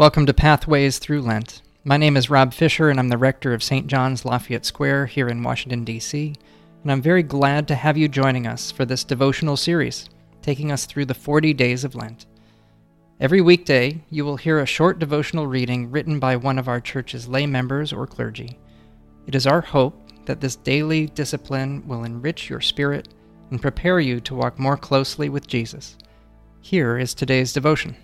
Welcome to Pathways Through Lent. My name is Rob Fisher, and I'm the rector of St. John's Lafayette Square here in Washington, D.C., and I'm very glad to have you joining us for this devotional series, taking us through the 40 days of Lent. Every weekday, you will hear a short devotional reading written by one of our church's lay members or clergy. It is our hope that this daily discipline will enrich your spirit and prepare you to walk more closely with Jesus. Here is today's devotion.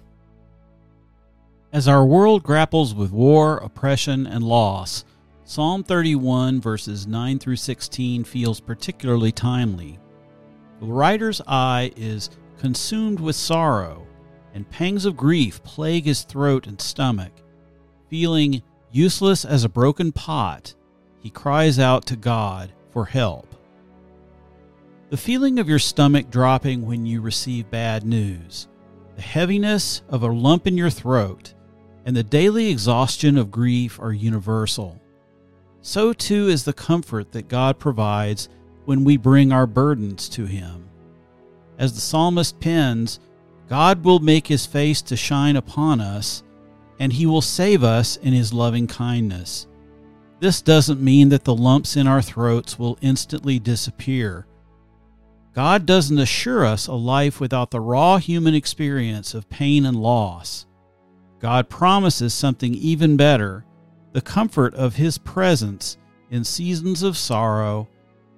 As our world grapples with war, oppression, and loss, Psalm 31, verses 9 through 16, feels particularly timely. The writer's eye is consumed with sorrow, and pangs of grief plague his throat and stomach. Feeling useless as a broken pot, he cries out to God for help. The feeling of your stomach dropping when you receive bad news, the heaviness of a lump in your throat, and the daily exhaustion of grief are universal. So too is the comfort that God provides when we bring our burdens to Him. As the psalmist pens, God will make His face to shine upon us, and He will save us in His loving kindness. This doesn't mean that the lumps in our throats will instantly disappear. God doesn't assure us a life without the raw human experience of pain and loss. God promises something even better the comfort of His presence in seasons of sorrow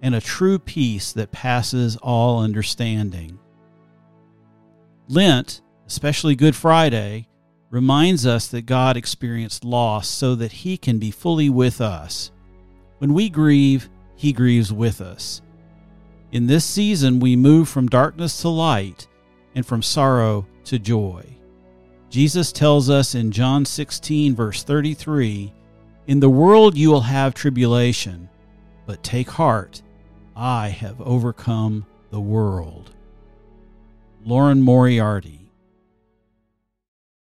and a true peace that passes all understanding. Lent, especially Good Friday, reminds us that God experienced loss so that He can be fully with us. When we grieve, He grieves with us. In this season, we move from darkness to light and from sorrow to joy. Jesus tells us in John 16, verse 33 In the world you will have tribulation, but take heart, I have overcome the world. Lauren Moriarty.